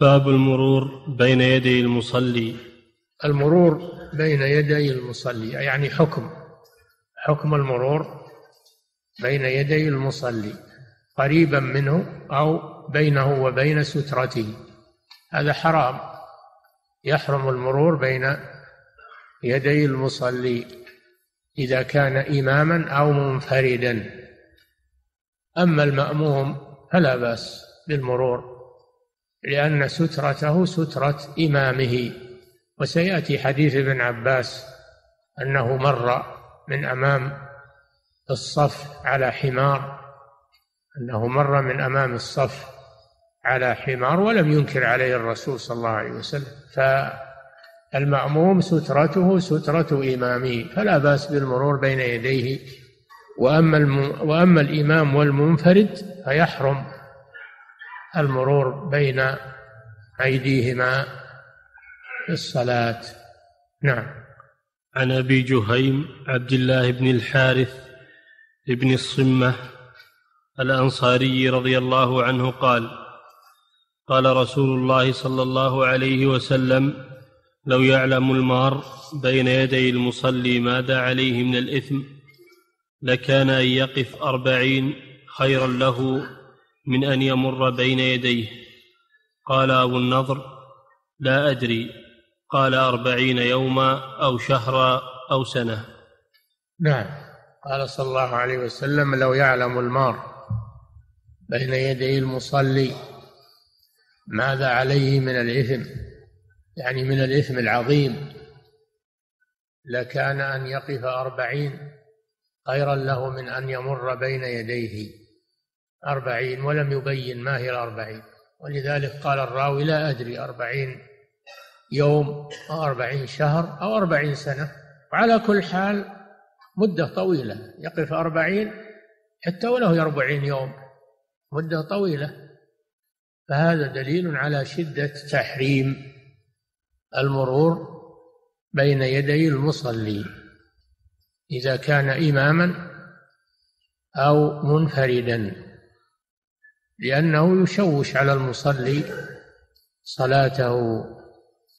باب المرور بين يدي المصلي. المرور بين يدي المصلي يعني حكم حكم المرور بين يدي المصلي قريبا منه أو بينه وبين سترته. هذا حرام. يحرم المرور بين يدي المصلي إذا كان اماما أو منفردا. أما المأموم فلا بأس بالمرور. لأن سترته سترة إمامه. وسيأتي حديث ابن عباس أنه مر من أمام الصف على حمار. أنه مر من أمام الصف على حمار ولم ينكر عليه الرسول صلى الله عليه وسلم. فالمأموم سترته سترة إمامه فلا بأس بالمرور بين يديه. وأما. وأما الإمام والمنفرد فيحرم. المرور بين أيديهما في الصلاة. نعم. عن أبي جهيم عبد الله بن الحارث بن الصمة الأنصاري رضي الله عنه قال قال رسول الله صلى الله عليه وسلم لو يعلم المار بين يدي المصلي ماذا عليه من الإثم لكان أن يقف أربعين خيرا له من أن يمر بين يديه. قال أبو النضر لا أدري. قال أربعين يوما أو شهرا أو سنة. نعم. قال صلى الله عليه وسلم لو يعلم المار بين يدي المصلي ماذا عليه من الإثم يعني من الإثم العظيم لكان أن يقف أربعين خيرا له من أن يمر بين يديه. أربعين ولم يبين ما هي الأربعين. ولذلك قال الراوي لا أدري أربعين يوم أو أربعين شهر أو أربعين سنة. وعلى كل حال مدة طويلة. يقف أربعين حتى ولو أربعين يوم. مدة طويلة. فهذا دليل على شدة تحريم المرور بين يدي المصلي. إذا كان إماما أو منفردا. لأنه يشوش على المصلي صلاته